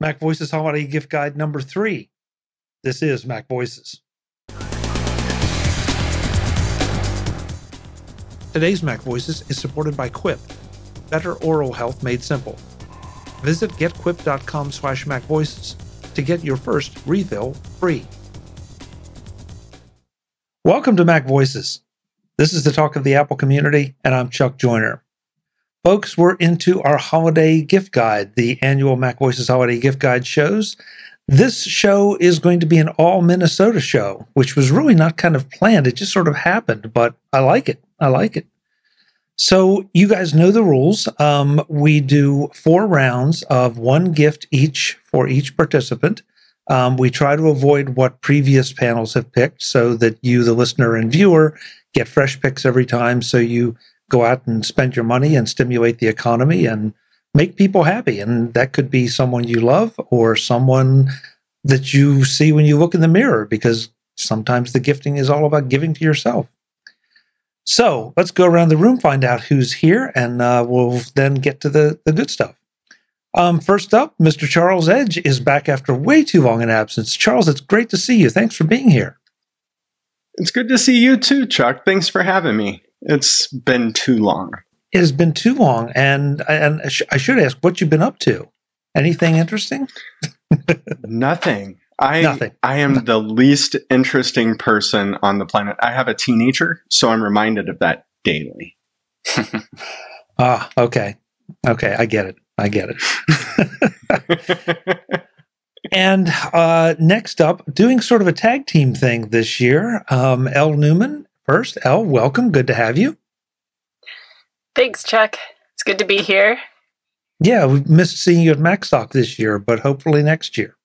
Mac Voices Holiday Gift Guide number three. This is Mac Voices. Today's Mac Voices is supported by Quip, better oral health made simple. Visit getquip.com slash macvoices to get your first refill free. Welcome to Mac Voices. This is the talk of the Apple community, and I'm Chuck Joiner. Folks, we're into our holiday gift guide, the annual Mac Voices Holiday Gift Guide shows. This show is going to be an all Minnesota show, which was really not kind of planned. It just sort of happened, but I like it. I like it. So, you guys know the rules. Um, we do four rounds of one gift each for each participant. Um, we try to avoid what previous panels have picked so that you, the listener and viewer, get fresh picks every time. So you go out and spend your money and stimulate the economy and make people happy. And that could be someone you love or someone that you see when you look in the mirror, because sometimes the gifting is all about giving to yourself. So let's go around the room, find out who's here, and uh, we'll then get to the, the good stuff. Um, first up, Mr. Charles Edge is back after way too long an absence. Charles, it's great to see you. Thanks for being here. It's good to see you too, Chuck. Thanks for having me. It's been too long. It has been too long, and and I should ask what you've been up to. Anything interesting? Nothing. I Nothing. I am the least interesting person on the planet. I have a teenager, so I'm reminded of that daily. ah, okay. Okay, I get it. I get it. and uh, next up, doing sort of a tag team thing this year, um, Elle Newman first. Elle, welcome. Good to have you. Thanks, Chuck. It's good to be here. Yeah, we missed seeing you at MacStock this year, but hopefully next year.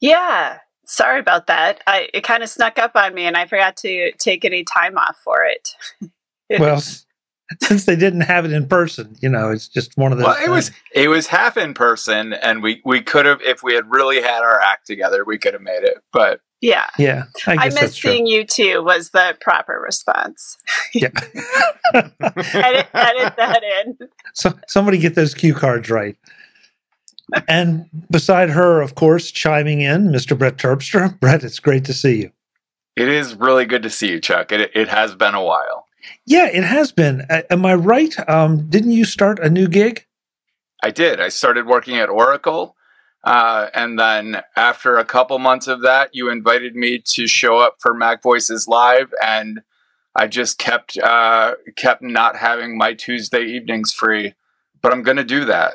Yeah, sorry about that. I it kind of snuck up on me, and I forgot to take any time off for it. well, since they didn't have it in person, you know, it's just one of those. Well, it was it was half in person, and we we could have if we had really had our act together, we could have made it. But yeah. Yeah. I, I miss seeing you too, was the proper response. Yeah. edit, edit that in. So somebody get those cue cards right. and beside her, of course, chiming in, Mr. Brett Terpstra. Brett, it's great to see you. It is really good to see you, Chuck. It, it has been a while. Yeah, it has been. Uh, am I right? Um, didn't you start a new gig? I did. I started working at Oracle uh, and then after a couple months of that, you invited me to show up for Mac Voices Live, and I just kept uh, kept not having my Tuesday evenings free. But I'm going to do that.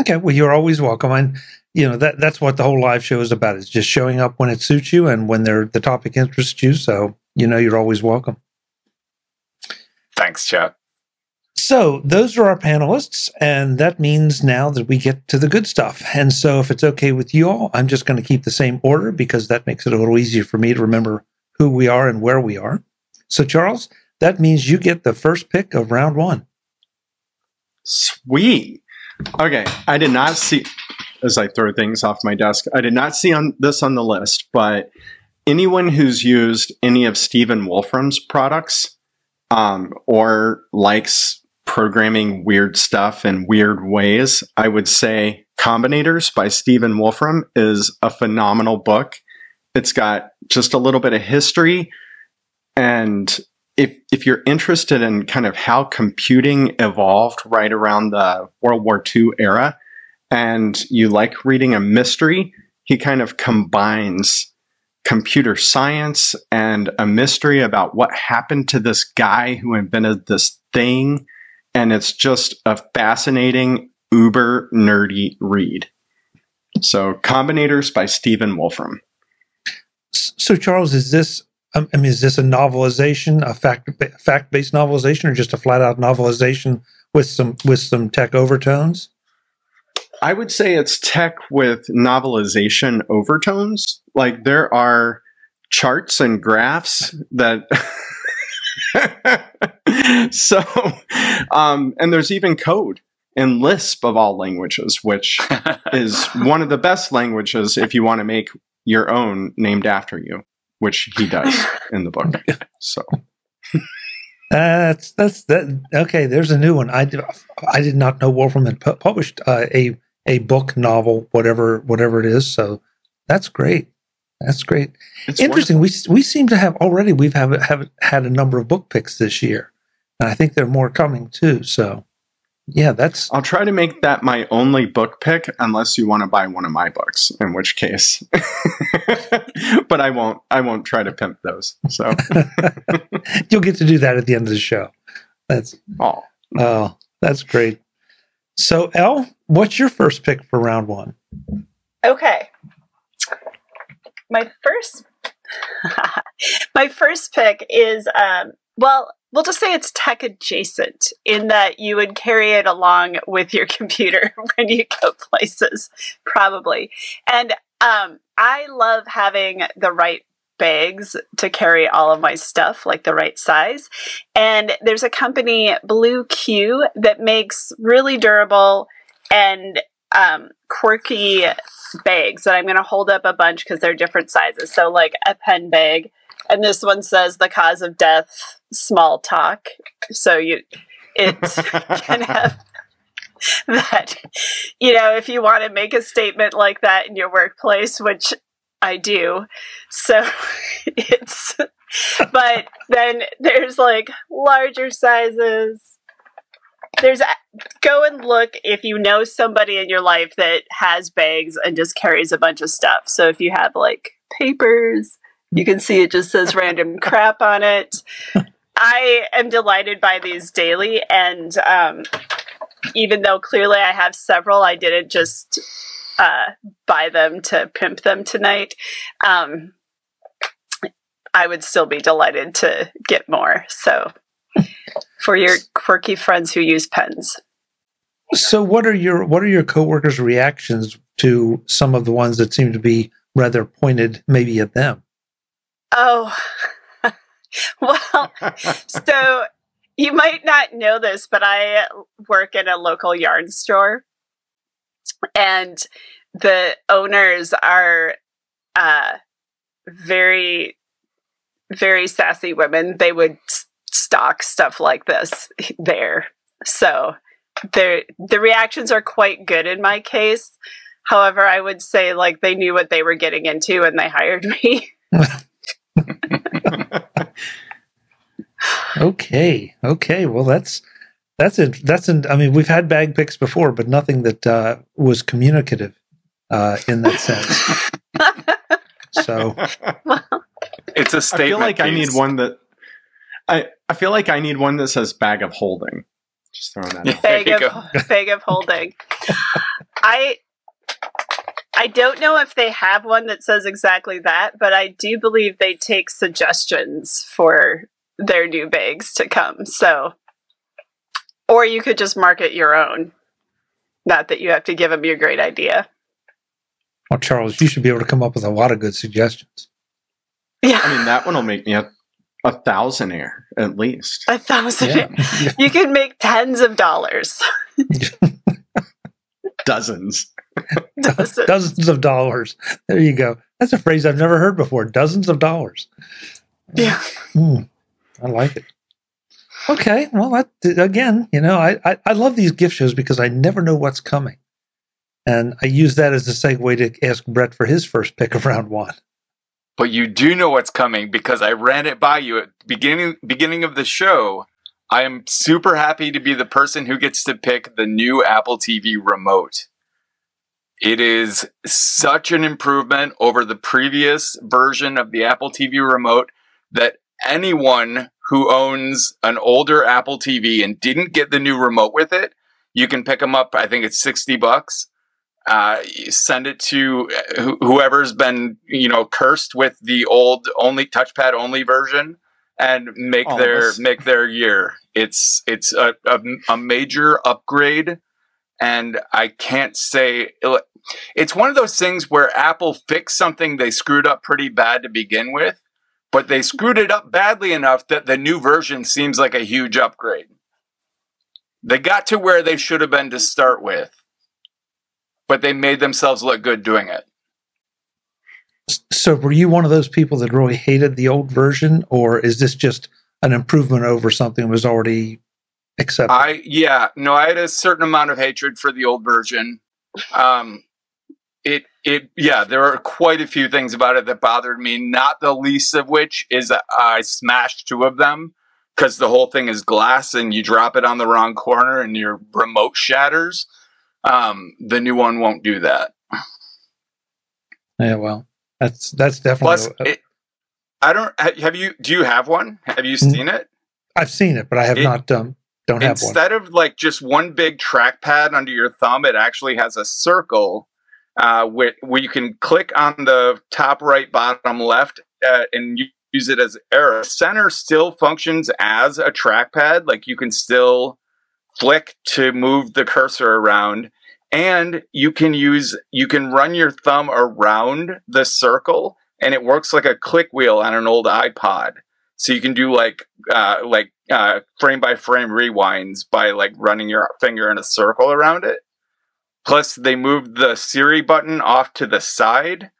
Okay, well, you're always welcome. And you know that that's what the whole live show is about: It's just showing up when it suits you and when they're, the topic interests you. So you know you're always welcome. Thanks, Chuck. So, those are our panelists, and that means now that we get to the good stuff. And so, if it's okay with you all, I'm just going to keep the same order because that makes it a little easier for me to remember who we are and where we are. So, Charles, that means you get the first pick of round one. Sweet. Okay, I did not see as I throw things off my desk. I did not see on this on the list, but anyone who's used any of Stephen Wolfram's products um, or likes programming weird stuff in weird ways, I would say Combinators by Stephen Wolfram is a phenomenal book. It's got just a little bit of history. And if, if you're interested in kind of how computing evolved right around the World War II era, and you like reading a mystery, he kind of combines computer science and a mystery about what happened to this guy who invented this thing and it's just a fascinating, uber nerdy read. So, Combinators by Stephen Wolfram. So, Charles, is this? Um, I mean, is this a novelization, a fact fact based novelization, or just a flat out novelization with some with some tech overtones? I would say it's tech with novelization overtones. Like there are charts and graphs that so, um, and there's even code in Lisp of all languages, which is one of the best languages if you want to make your own named after you, which he does in the book. So. That's that's that. Okay, there's a new one. I did, I did not know Wolfram had pu- published uh, a a book, novel, whatever whatever it is. So that's great. That's great. It's Interesting. We we seem to have already we've have have had a number of book picks this year, and I think there are more coming too. So yeah, that's I'll try to make that my only book pick unless you want to buy one of my books, in which case. but I won't I won't try to pimp those. So you'll get to do that at the end of the show. That's oh oh that's great. So Elle, what's your first pick for round one? Okay. My first my first pick is um well, we'll just say it's tech adjacent in that you would carry it along with your computer when you go places, probably. And um, I love having the right bags to carry all of my stuff, like the right size. And there's a company, Blue Q, that makes really durable and um, quirky bags that I'm going to hold up a bunch because they're different sizes. So, like a pen bag, and this one says the cause of death, small talk. So you, it can have that. You know, if you want to make a statement like that in your workplace, which I do, so it's. But then there's like larger sizes there's go and look if you know somebody in your life that has bags and just carries a bunch of stuff. So if you have like papers, you can see it just says random crap on it. I am delighted by these daily, and um, even though clearly I have several, I didn't just uh, buy them to pimp them tonight. Um, I would still be delighted to get more. So for your quirky friends who use pens. So what are your what are your coworkers' reactions to some of the ones that seem to be rather pointed maybe at them? Oh. well, so you might not know this, but I work in a local yarn store and the owners are uh, very very sassy women. They would stock stuff like this there. So the the reactions are quite good in my case. However, I would say like they knew what they were getting into and they hired me. okay. Okay. Well, that's that's it. That's an, I mean, we've had bag picks before, but nothing that uh, was communicative uh, in that sense. so it's a statement. I feel like piece. I need one that I, I feel like I need one that says bag of holding. Just throwing that out. bag There you of bag of holding. I I don't know if they have one that says exactly that, but I do believe they take suggestions for their new bags to come. So, or you could just market your own. Not that you have to give them your great idea. well, Charles, you should be able to come up with a lot of good suggestions. Yeah, I mean, that one will make me a, a thousandaire at least. a thousand. Yeah. You can make tens of dollars. Dozens. Dozens. Dozens of dollars. There you go. That's a phrase I've never heard before. Dozens of dollars. Yeah. Hmm. I like it. Okay. Well, that, again, you know, I, I, I love these gift shows because I never know what's coming. And I use that as a segue to ask Brett for his first pick of round one. But you do know what's coming because I ran it by you at beginning beginning of the show. I am super happy to be the person who gets to pick the new Apple TV remote. It is such an improvement over the previous version of the Apple TV remote that anyone who owns an older Apple TV and didn't get the new remote with it, you can pick them up. I think it's 60 bucks. Uh, send it to wh- whoever's been, you know, cursed with the old only touchpad only version and make All their make their year. It's it's a, a, a major upgrade, and I can't say it's one of those things where Apple fixed something they screwed up pretty bad to begin with, but they screwed it up badly enough that the new version seems like a huge upgrade. They got to where they should have been to start with, but they made themselves look good doing it. So, were you one of those people that really hated the old version, or is this just an improvement over something that was already accepted? I yeah, no, I had a certain amount of hatred for the old version. Um, it it yeah, there are quite a few things about it that bothered me. Not the least of which is that I smashed two of them because the whole thing is glass and you drop it on the wrong corner and your remote shatters. Um, the new one won't do that. Yeah, well, that's that's definitely. Plus, it, I don't have you. Do you have one? Have you seen it? I've seen it, but I have It- not. Um, don't have one. Instead of like just one big trackpad under your thumb, it actually has a circle uh, where, where you can click on the top right, bottom left, uh, and you use it as arrow. Center still functions as a trackpad. Like you can still flick to move the cursor around. And you can use, you can run your thumb around the circle and it works like a click wheel on an old iPod. So you can do like, uh, like, uh, frame by frame rewinds by like running your finger in a circle around it. Plus, they moved the Siri button off to the side.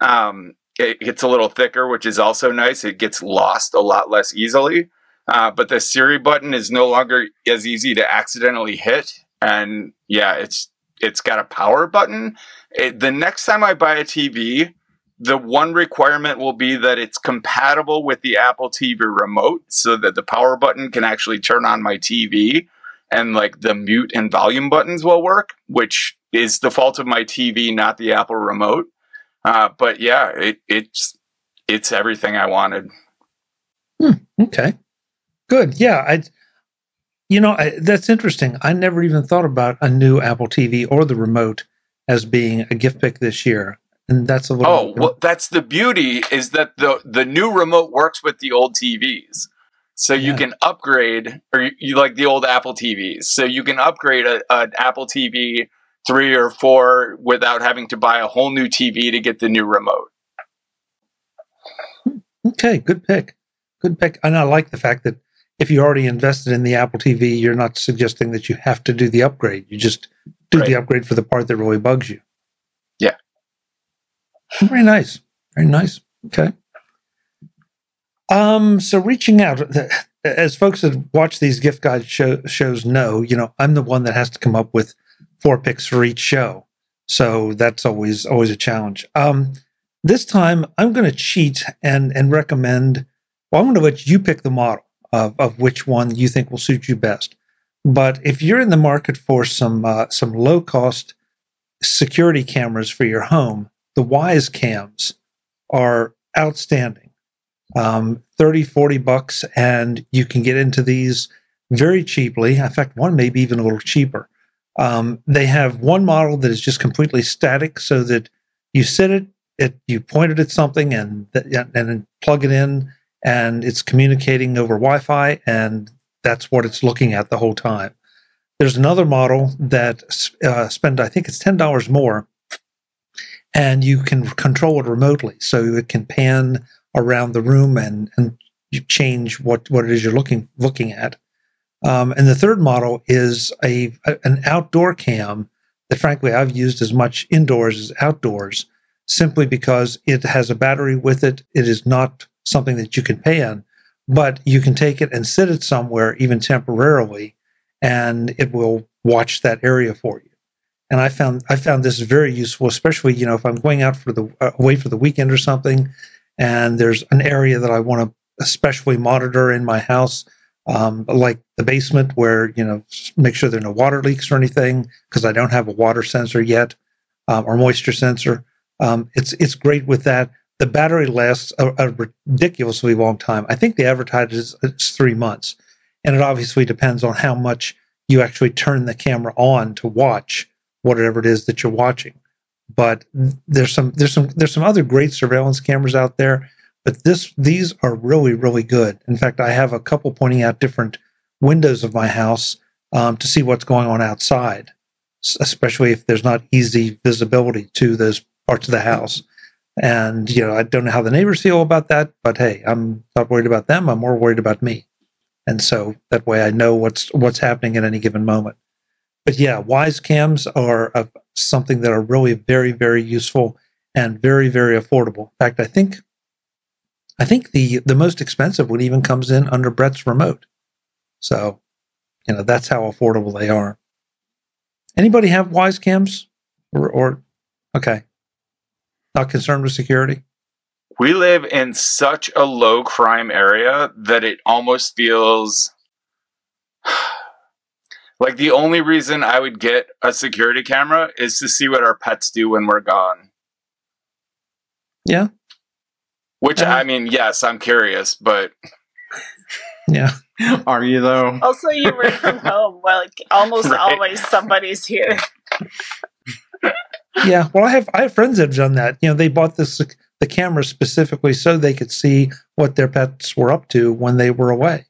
Um, it gets a little thicker, which is also nice. It gets lost a lot less easily. Uh, but the Siri button is no longer as easy to accidentally hit. And yeah, it's it's got a power button. It, the next time I buy a TV, the one requirement will be that it's compatible with the Apple TV remote so that the power button can actually turn on my TV and like the mute and volume buttons will work, which is the fault of my TV, not the Apple remote. Uh, but yeah, it, it's it's everything I wanted. Okay, good. Yeah, I. You know, I, that's interesting. I never even thought about a new Apple TV or the remote as being a gift pick this year, and that's a little. Oh, well, that's the beauty is that the the new remote works with the old TVs. So you can upgrade, or you, you like the old Apple TVs. So you can upgrade an Apple TV three or four without having to buy a whole new TV to get the new remote. Hmm. Okay, good pick. Good pick. And I like the fact that if you already invested in the Apple TV, you're not suggesting that you have to do the upgrade. You just do the upgrade for the part that really bugs you. Yeah. Very nice. Very nice. Okay. Um, so reaching out, as folks that watch these gift guide show, shows know, you know, I'm the one that has to come up with four picks for each show. So that's always always a challenge. Um, this time I'm going to cheat and and recommend. Well, I'm going to let you pick the model of of which one you think will suit you best. But if you're in the market for some uh, some low cost security cameras for your home, the Wyze cams are outstanding. Um, 30, 40 bucks, and you can get into these very cheaply. In fact, one may be even a little cheaper. Um, they have one model that is just completely static, so that you sit it, it you point it at something, and and plug it in, and it's communicating over Wi-Fi, and that's what it's looking at the whole time. There's another model that uh, spend I think it's ten dollars more, and you can control it remotely, so it can pan around the room and and change what what it is you're looking looking at. Um, and the third model is a, a an outdoor cam that, frankly, I've used as much indoors as outdoors, simply because it has a battery with it. It is not something that you can pan, but you can take it and sit it somewhere, even temporarily, and it will watch that area for you. And I found I found this very useful, especially you know if I'm going out for the uh, away for the weekend or something, and there's an area that I want to especially monitor in my house, um, like the basement, where you know make sure there are no water leaks or anything, because I don't have a water sensor yet um, or moisture sensor. Um, it's it's great with that. The battery lasts a, a ridiculously long time. I think the advertise is it's three months, and it obviously depends on how much you actually turn the camera on to watch whatever it is that you're watching. But there's some there's some there's some other great surveillance cameras out there, but this these are really really good. In fact, I have a couple pointing out different windows of my house um, to see what's going on outside, especially if there's not easy visibility to those parts of the house. And you know, I don't know how the neighbors feel about that, but hey, I'm not worried about them. I'm more worried about me, and so that way I know what's what's happening at any given moment. But yeah, Wyze cams are something that are really very very useful and very very affordable. In fact, I think I think the the most expensive one even comes in under Brett's remote. So, you know, that's how affordable they are. Anybody have Wyze cams or, or okay, not concerned with security. We live in such a low crime area that it almost feels like the only reason I would get a security camera is to see what our pets do when we're gone. Yeah. Which Yeah. I mean, yes, I'm curious, but Yeah, Are you though? Also, you work from home. Well, like, almost Right. always somebody's here. yeah. Well, I have I have friends that have done that. You know, they bought this the camera specifically so they could see what their pets were up to when they were away,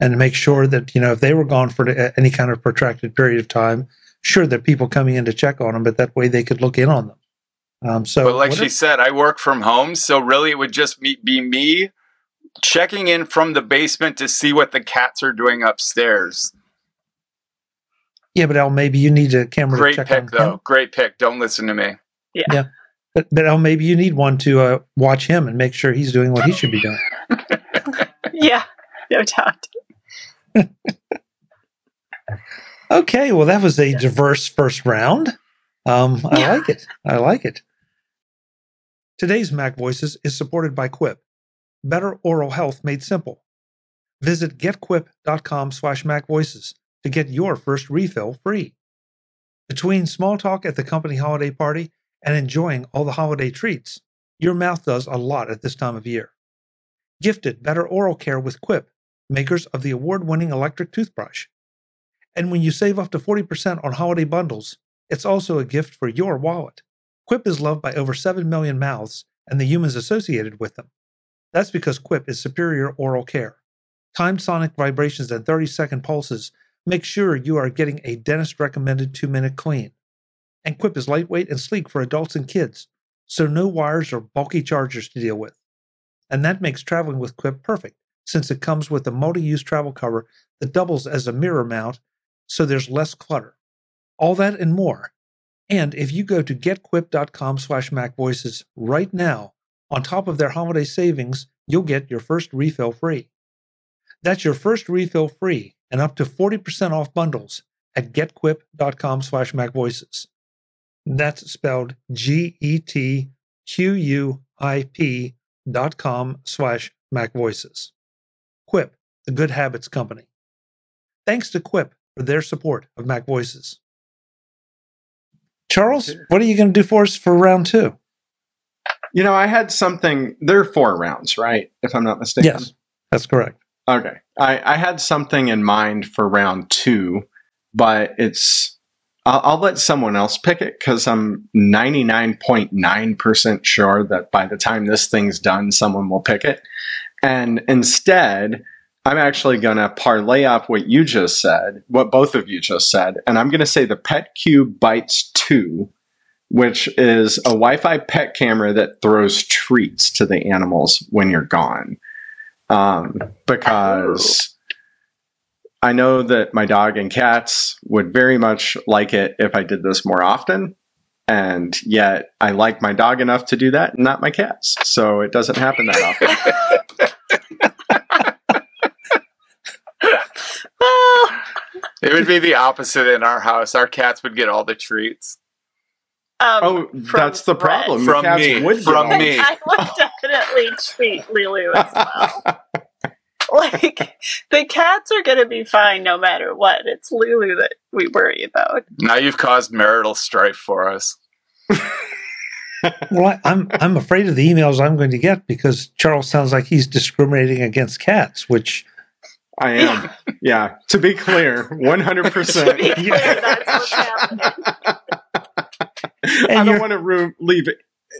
and make sure that you know if they were gone for any kind of protracted period of time, sure there are people coming in to check on them, but that way they could look in on them. Um, so, but like she if- said, I work from home, so really it would just me, be me checking in from the basement to see what the cats are doing upstairs. Yeah, but Al, maybe you need a camera Great to check pick, on though. him. Great pick. Don't listen to me. Yeah. yeah. But but Al, maybe you need one to uh, watch him and make sure he's doing what he should be doing. Yeah, no doubt. Okay, well, that was a diverse first round. Um, I Yeah. like it. I like it. Today's Mac Voices is supported by Quip. Better oral health made simple. Visit getquip.com slash macvoices to get your first refill free. Between small talk at the company holiday party and enjoying all the holiday treats, your mouth does a lot at this time of year. Gifted better oral care with Quip, makers of the award winning electric toothbrush. And when you save up to 40% on holiday bundles, it's also a gift for your wallet. Quip is loved by over 7 million mouths and the humans associated with them. That's because Quip is superior oral care. Timed sonic vibrations and 30 second pulses make sure you are getting a dentist recommended 2 minute clean. And Quip is lightweight and sleek for adults and kids, so no wires or bulky chargers to deal with. And that makes traveling with Quip perfect, since it comes with a multi use travel cover that doubles as a mirror mount so there's less clutter. All that and more. And if you go to getquip.com slash macvoices right now, on top of their holiday savings, you'll get your first refill free. That's your first refill free and up to 40% off bundles at getquip.com slash macvoices. That's spelled G E T Q U I P dot com slash macvoices. Quip, the good habits company. Thanks to Quip for their support of Mac Voices. Charles, what are you going to do for us for round two? You know, I had something. There are four rounds, right? If I'm not mistaken. Yes, that's correct. Okay. I, I had something in mind for round two, but it's. I'll, I'll let someone else pick it because I'm 99.9% sure that by the time this thing's done, someone will pick it. And instead, I'm actually going to parlay off what you just said, what both of you just said, and I'm going to say the Petcube Bites 2, which is a Wi Fi pet camera that throws treats to the animals when you're gone. Um, because I know that my dog and cats would very much like it if I did this more often. And yet, I like my dog enough to do that, and not my cats. So it doesn't happen that often. It would be the opposite in our house. Our cats would get all the treats. um, Oh, that's the problem. From cats me. would get From me. I would definitely treat Lulu as well. like the cats are gonna be fine no matter what. It's Lulu that we worry about. Now you've caused marital strife for us. Well, I, I'm I'm afraid of the emails I'm going to get because Charles sounds like he's discriminating against cats, which I am. Yeah. To be clear, 100%. clear, that's what's happening. I don't want to room, leave a-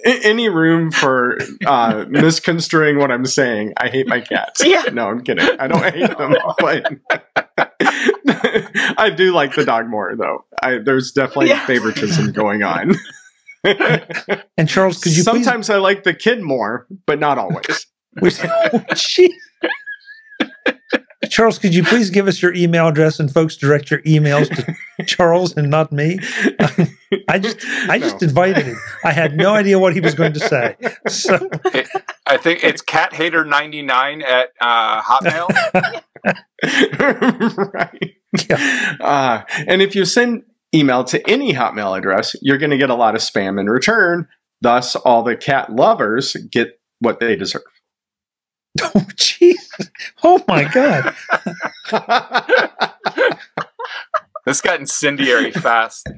any room for uh, misconstruing what I'm saying. I hate my cats. Yeah. No, I'm kidding. I don't hate them, but I do like the dog more, though. I, there's definitely Yeah. favoritism going on. and Charles, could you Sometimes I like the kid more, but not always. please? Oh, gee. Charles, could you please give us your email address and folks direct your emails to Charles and not me? I just I just invited him. I had no idea what he was going to say. So I think it's cathater99 at uh, Hotmail. right. Yeah. Uh, and if you send email to any Hotmail address, you're going to get a lot of spam in return. Thus, all the cat lovers get what they deserve. Oh, jeez. Oh, my God. This got incendiary fast.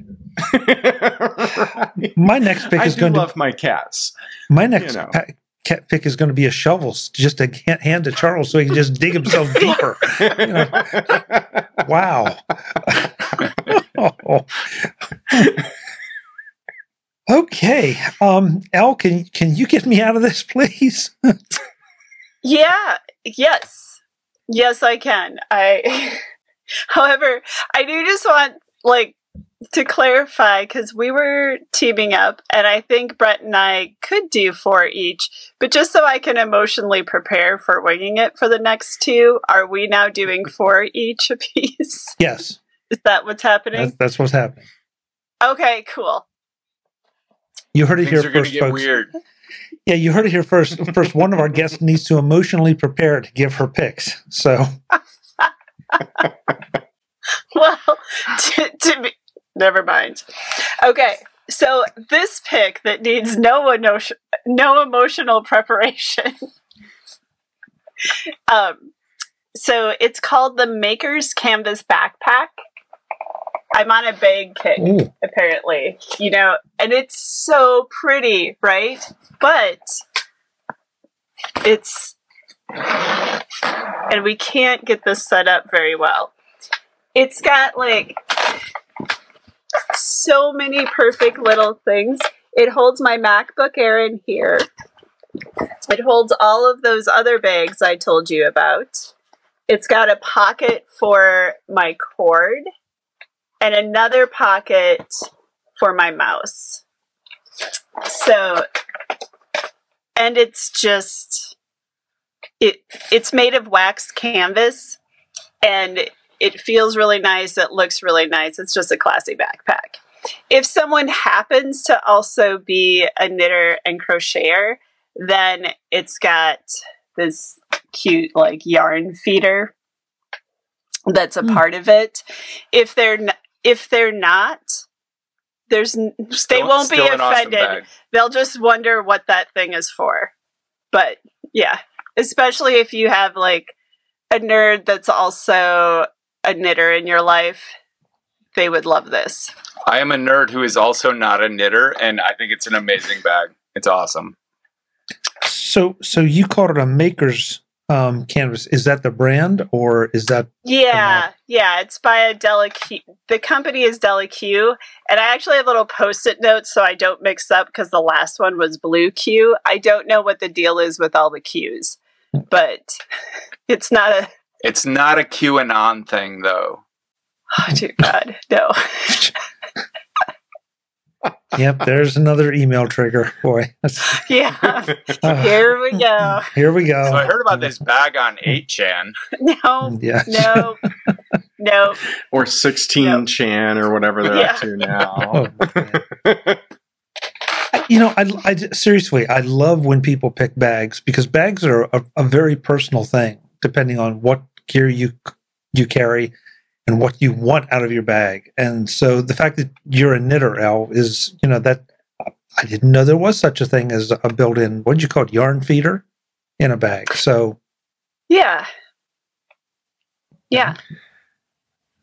My next pick I is going to love my cats. my next you know. pa- cat pick is going to be a shovel just to hand to Charles so he can just dig himself deeper. Wow. okay. Um, Al, can can you get me out of this, please? Yeah, yes. Yes, I can. I However, I do just want like to clarify cuz we were teaming up and I think Brett and I could do four each, but just so I can emotionally prepare for winging it for the next two, are we now doing four each apiece? yes, Is that what's happening? that's, that's what's happening. Okay, cool. You heard it Things here are first, get folks. weird. Yeah, you heard it here first. First, one of our guests needs to emotionally prepare to give her picks. So, Well, to, to be, never mind. Okay, so this pick that needs no emotion, no emotional preparation. um, so it's called the Maker's Canvas Backpack. I'm on a bag kick, ooh, apparently, you know, and it's so pretty, right? But it's and we can't get this set up very well. It's got like so many perfect little things. It holds my MacBook Air in here. It holds all of those other bags I told you about. It's got a pocket for my cord and another pocket for my mouse. So, and it's just it it's made of waxed canvas and it feels really nice it looks really nice it's just a classy backpack if someone happens to also be a knitter and crocheter then it's got this cute like yarn feeder that's a Hmm. part of it if they're if they're not there's n- they won't be still an awesome offended they'll just wonder what that thing is for. But yeah, especially if you have like a nerd that's also a knitter in your life, they would love this. I am a nerd who is also not a knitter, and I think it's an amazing bag. It's awesome. so so you called it a maker's um, canvas. Is that the brand or is that Yeah, yeah, it's by a Della Q. The company is Della Q, and I actually have little post-it notes so I don't mix up because the last one was Blue Q. I don't know what the deal is with all the Qs, but it's not a. It's not a QAnon thing, though. Oh dear God, no. Yep, there's another email trigger. Boy, Yeah, here we go. here we go. So I heard about this bag on 8chan. No, Yeah. no, no. or 16 Yep. Chan or whatever they're Yeah. up to now. Oh. I- you know, I, I seriously, I love when people pick bags because bags are a, a very personal thing, depending on what gear you you carry and what you want out of your bag. And so the fact that you're a knitter, Al, is you know that I didn't know there was such a thing as a built-in what would you call it yarn feeder in a bag. So Yeah, yeah.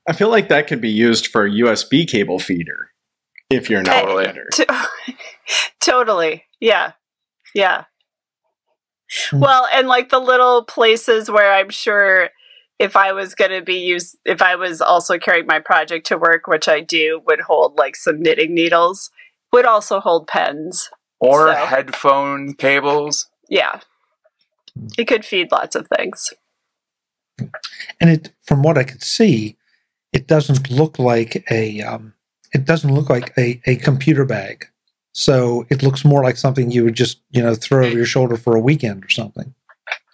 I feel like that could be used for a USB cable feeder if you're not Totally. a knitter. To- totally. Yeah, yeah. Hmm. Well, and like the little places where I'm sure if I was going to be used, if I was also carrying my project to work, which I do, would hold like some knitting needles, would also hold pens. Or So- headphone cables. Yeah. It could feed lots of things. and it from what I could see, it doesn't look like a um, it doesn't look like a, a computer bag. So it looks more like something you would just you know throw over your shoulder for a weekend or something.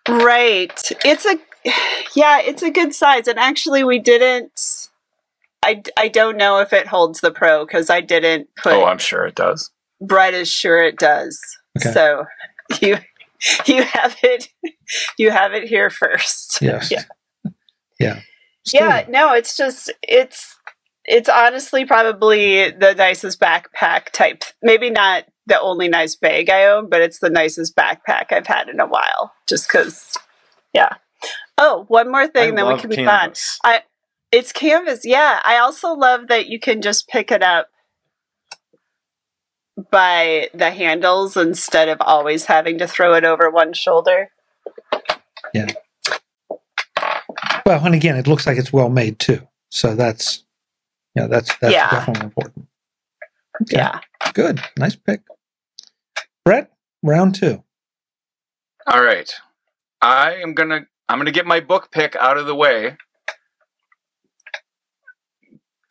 Right. It's a yeah, it's a good size and actually we didn't I, I don't know if it holds the pro because I didn't put Oh, I'm sure it does. Brett is sure it does. Okay. So you you have it you have it here first. Yes. Yeah. Yeah. Still, Yeah, no, it's just it's it's honestly probably the nicest backpack type. Maybe not the only nice bag I own, but it's the nicest backpack I've had in a while. Just because, yeah. Oh, one more thing, I then we can move canvas. on. I it's canvas. Yeah, I also love that you can just pick it up by the handles instead of always having to throw it over one shoulder. Yeah. Well, and again, it looks like it's well made too. So that's yeah, that's that's Yeah. definitely important. Okay, Yeah. good, nice pick, Brett. Round two. All right. I am gonna I'm gonna get my book pick out of the way.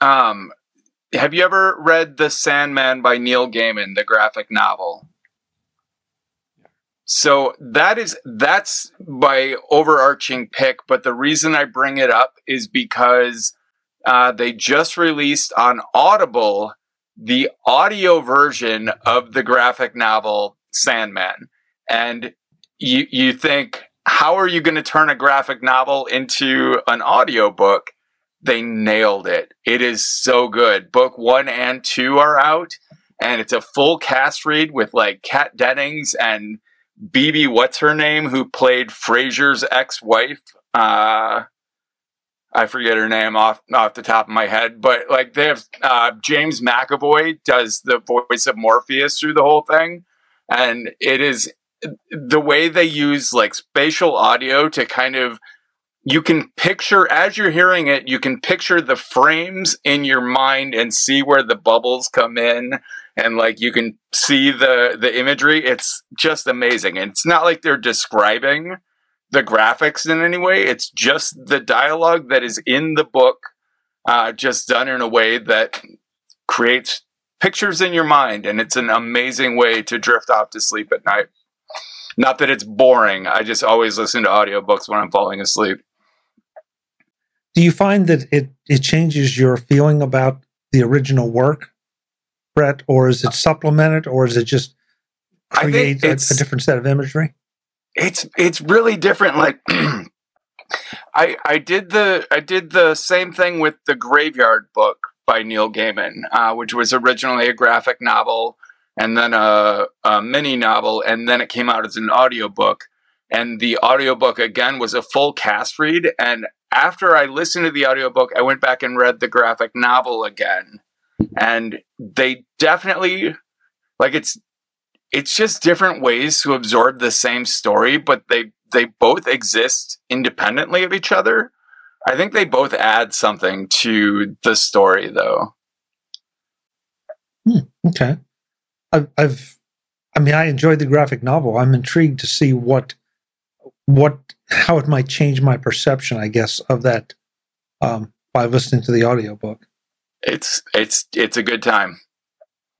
Um have you ever read The Sandman by Neil Gaiman, the graphic novel? So that is that's my overarching pick, but the reason I bring it up is because uh, they just released on Audible the audio version of the graphic novel Sandman, and you you think how are you going to turn a graphic novel into an audiobook? They nailed it. It is so good. Book 1 and 2 are out and it's a full cast read with like Kat Dennings and Bebe what's her name who played Frasier's ex-wife. Uh I forget her name off off the top of my head, but like they have uh, James McAvoy does the voice of Morpheus through the whole thing, and it is the way they use like spatial audio to kind of you can picture as you're hearing it you can picture the frames in your mind and see where the bubbles come in and like you can see the the imagery. It's just amazing. And it's not like they're describing the graphics in any way. It's just the dialogue that is in the book uh, just done in a way that creates pictures in your mind and it's an amazing way to drift off to sleep at night not that it's boring. I just always listen to audiobooks when I'm falling asleep. Do you find that it it changes your feeling about the original work, Brett, or is it supplemented, or is it just create a, a different set of imagery? It's it's really different. Like I I did the I did the same thing with the Graveyard book by Neil Gaiman, uh, which was originally a graphic novel and then a, a mini novel, and then it came out as an audiobook. And the audiobook again was a full cast read. And after I listened to the audiobook, I went back and read the graphic novel again. And they definitely like it's it's just different ways to absorb the same story, but they they both exist independently of each other. I think they both add something to the story though. Hmm, okay, I've, I've, I mean, I enjoyed the graphic novel. I'm intrigued to see what, what, how it might change my perception, I guess, of that um, by listening to the audiobook. It's it's it's a good time.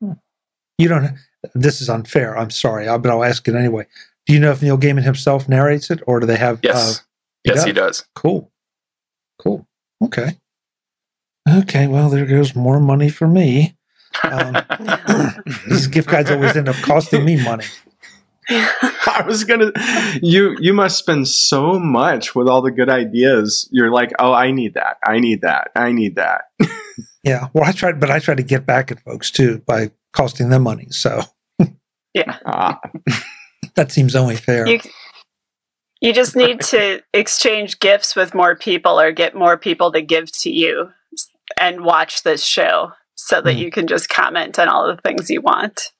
You don't. This is unfair. I'm sorry, but I'll ask it anyway. Do you know if Neil Gaiman himself narrates it, or do they have? Yes. Uh, he yes, he does. cool, cool. Okay. Okay. Well, there goes more money for me. Um, these gift cards always end up costing me money. I was gonna. You you must spend so much with all the good ideas. You're like, oh, I need that. I need that. I need that. Yeah. Well, I tried, but I tried to get back at folks too by costing them money. So Ah, that seems only fair. You you just need to exchange gifts with more people or get more people to give to you and watch this show so that Hmm. you can just comment on all the things you want.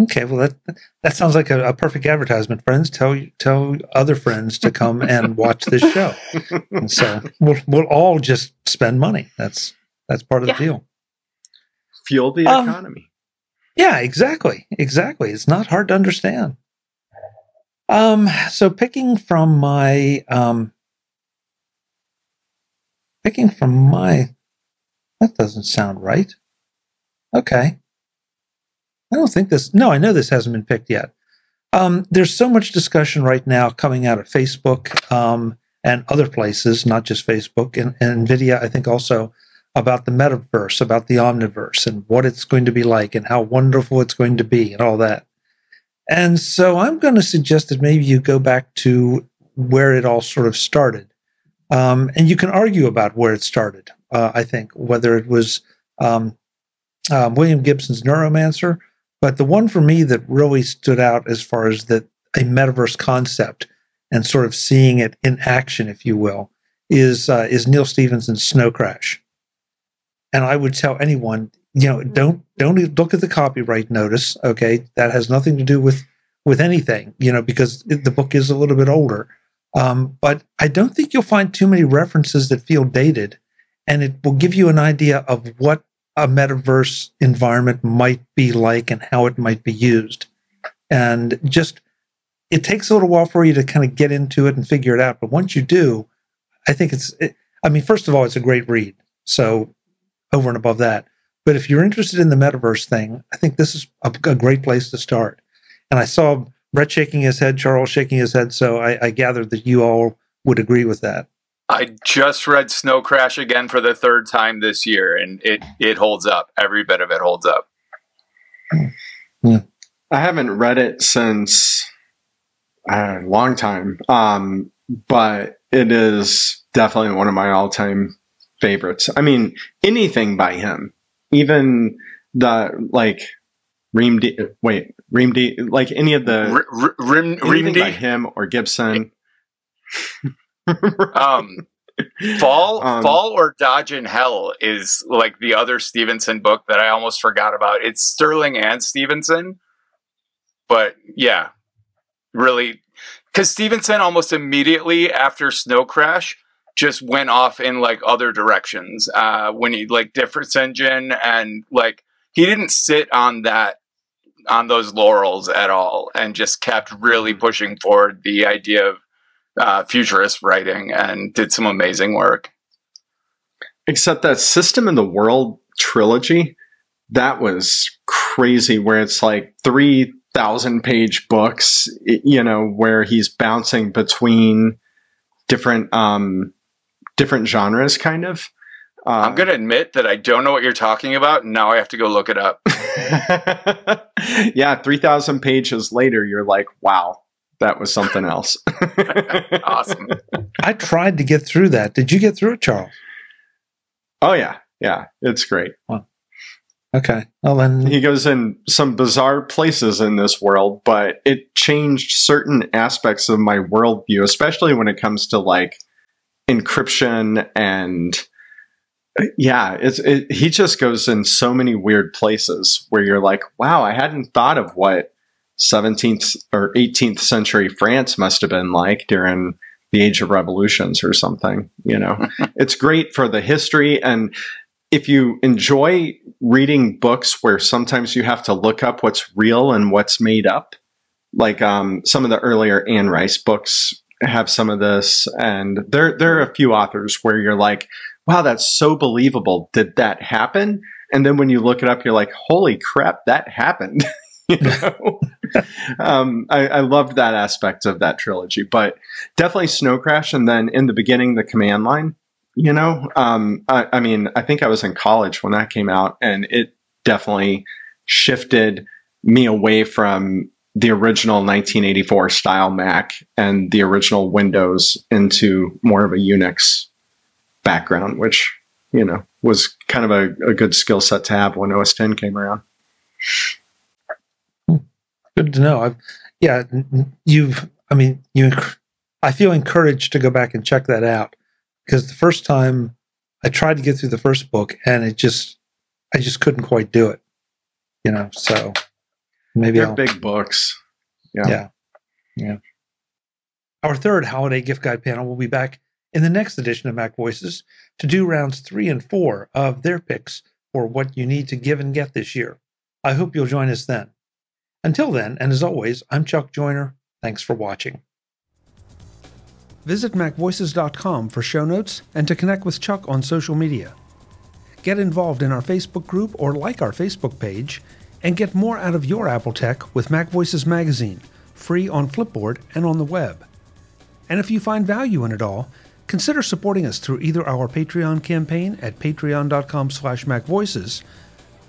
Okay. Well, that that sounds like a, a perfect advertisement. Friends, tell tell other friends to come and watch this show. And so we'll we'll all just spend money. That's that's part of Yeah. the deal. fuel the Um, economy. Yeah, exactly. Exactly. It's not hard to understand. Um, so picking from my um picking from my that doesn't sound right. Okay. I don't think this no, I know this hasn't been picked yet. Um, there's so much discussion right now coming out of Facebook um, and other places, not just Facebook and, and Nvidia, I think also about the metaverse, about the omniverse, and what it's going to be like, and how wonderful it's going to be, and all that. And so I'm going to suggest that maybe you go back to where it all sort of started. Um, and you can argue about where it started. Uh, I think whether it was um, um, William Gibson's Neuromancer, but the one for me that really stood out as far as that a metaverse concept and sort of seeing it in action, if you will, is uh, is Neal Stephenson's Snow Crash. And I would tell anyone, you know, don't don't look at the copyright notice. Okay, that has nothing to do with with anything, you know, because it, the book is a little bit older. Um, but I don't think you'll find too many references that feel dated, and it will give you an idea of what a metaverse environment might be like and how it might be used. And just it takes a little while for you to kind of get into it and figure it out. But once you do, I think it's, it, I mean, first of all, it's a great read. So over and above that. But if you're interested in the metaverse thing, I think this is a, a great place to start. And I saw Brett shaking his head, Charles shaking his head. So I, I gathered that you all would agree with that. I just read Snow Crash again for the third time this year, and it it holds up. Every bit of it holds up. Yeah. I haven't read it since a long time, um, but it is definitely one of my all time favorites. I mean, anything by him, even the like Reamde, wait, Reamde, like any of the R- R- Rim, Reamde? by him or Gibson. um, Fall, um, Fall or Dodge in Hell is like the other Stephenson book that I almost forgot about. It's Sterling and Stephenson, but yeah, really, because Stephenson almost immediately after Snow Crash just went off in like other directions. Uh, when he like Difference Engine and like he didn't sit on that on those laurels at all, and just kept really mm-hmm. pushing forward the idea of uh, futurist writing and did some amazing work. Except that System in the World trilogy, that was crazy, where it's like 3,000 page books, you know, where he's bouncing between different, um, different genres, kind of. Uh, I'm going to admit that I don't know what you're talking about. Now I have to go look it up. yeah, 3,000 pages later, you're like, wow, that was something else. awesome. I tried to get through that. Did you get through it, Charles? Oh yeah, yeah, it's great. Okay. Well then he goes in some bizarre places in this world, but it changed certain aspects of my worldview, especially when it comes to like encryption and yeah, it's it, he just goes in so many weird places where you're like, wow, I hadn't thought of what 17th or 18th century France must have been like during the Age of Revolutions or something. You know, it's great for the history. And if you enjoy reading books where sometimes you have to look up what's real and what's made up, like um, some of the earlier Anne Rice books have some of this, and there there are a few authors where you're like, "Wow, that's so believable. Did that happen?" And then when you look it up, you're like, "Holy crap, that happened!" you know, um, I, I loved that aspect of that trilogy, but definitely Snow Crash, and then in the beginning, the Command Line. You know, um, I, I mean, I think I was in college when that came out, and it definitely shifted me away from the original 1984 style Mac and the original Windows into more of a Unix background, which you know was kind of a, a good skill set to have when OS 10 came around. Good to know. I've, yeah, you've. I mean, you. I feel encouraged to go back and check that out because the first time I tried to get through the first book and it just, I just couldn't quite do it. You know, so maybe they're I'll, big books. Yeah. yeah, yeah. Our third holiday gift guide panel will be back in the next edition of MacVoices to do rounds three and four of their picks for what you need to give and get this year. I hope you'll join us then. Until then, and as always, I'm Chuck Joiner. Thanks for watching. Visit MacVoices.com for show notes and to connect with Chuck on social media. Get involved in our Facebook group or like our Facebook page, and get more out of your Apple tech with MacVoices Magazine, free on Flipboard and on the web. And if you find value in it all, consider supporting us through either our Patreon campaign at patreon.com slash macvoices